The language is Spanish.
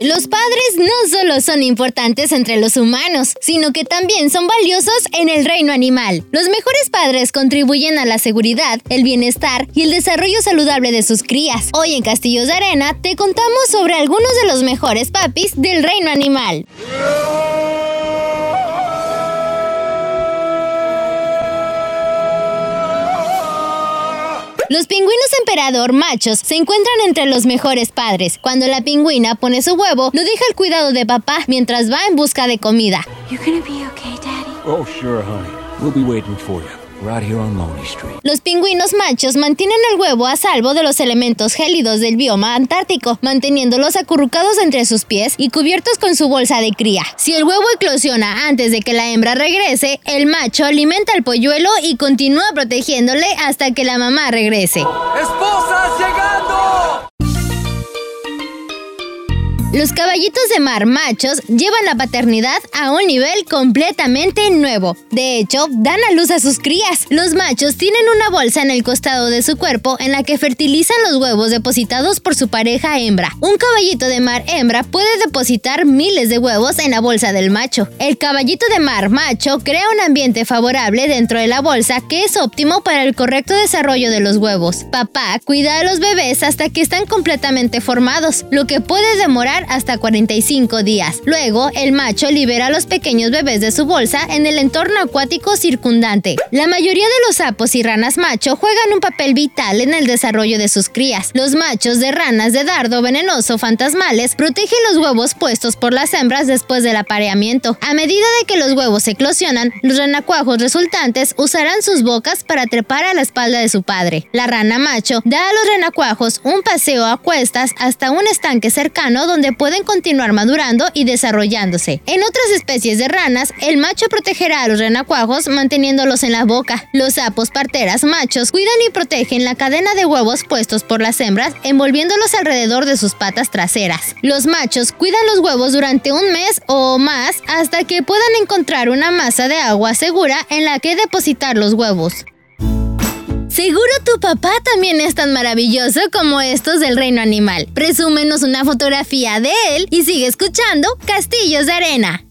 Los padres no solo son importantes entre los humanos, sino que también son valiosos en el reino animal. Los mejores padres contribuyen a la seguridad, el bienestar y el desarrollo saludable de sus crías. Hoy en Castillos de Arena te contamos sobre algunos de los mejores papis del reino animal. Los pingüinos emperador machos se encuentran entre los mejores padres. Cuando la pingüina pone su huevo, lo deja al cuidado de papá mientras va en busca de comida. Oh, sure, honey. We'll be waiting for you. Los pingüinos machos mantienen el huevo a salvo de los elementos gélidos del bioma antártico, manteniéndolos acurrucados entre sus pies y cubiertos con su bolsa de cría. Si el huevo eclosiona antes de que la hembra regrese, el macho alimenta al polluelo y continúa protegiéndole hasta que la mamá regrese. ¡Esposas Los caballitos de mar machos llevan la paternidad a un nivel completamente nuevo. De hecho, dan a luz a sus crías. Los machos tienen una bolsa en el costado de su cuerpo en la que fertilizan los huevos depositados por su pareja hembra. Un caballito de mar hembra puede depositar miles de huevos en la bolsa del macho. El caballito de mar macho crea un ambiente favorable dentro de la bolsa que es óptimo para el correcto desarrollo de los huevos. Papá cuida a los bebés hasta que están completamente formados, lo que puede demorar hasta 45 días. Luego, el macho libera a los pequeños bebés de su bolsa en el entorno acuático circundante. La mayoría de los sapos y ranas macho juegan un papel vital en el desarrollo de sus crías. Los machos de ranas de dardo venenoso fantasmales protegen los huevos puestos por las hembras después del apareamiento. A medida de que los huevos eclosionan, los renacuajos resultantes usarán sus bocas para trepar a la espalda de su padre. La rana macho da a los renacuajos un paseo a cuestas hasta un estanque cercano donde pueden continuar madurando y desarrollándose. En otras especies de ranas, el macho protegerá a los renacuajos manteniéndolos en la boca. Los sapos parteras machos cuidan y protegen la cadena de huevos puestos por las hembras, envolviéndolos alrededor de sus patas traseras. Los machos cuidan los huevos durante un mes o más hasta que puedan encontrar una masa de agua segura en la que depositar los huevos. Seguro tu papá también es tan maravilloso como estos del reino animal. Presúmenos una fotografía de él y sigue escuchando Castillos de Arena.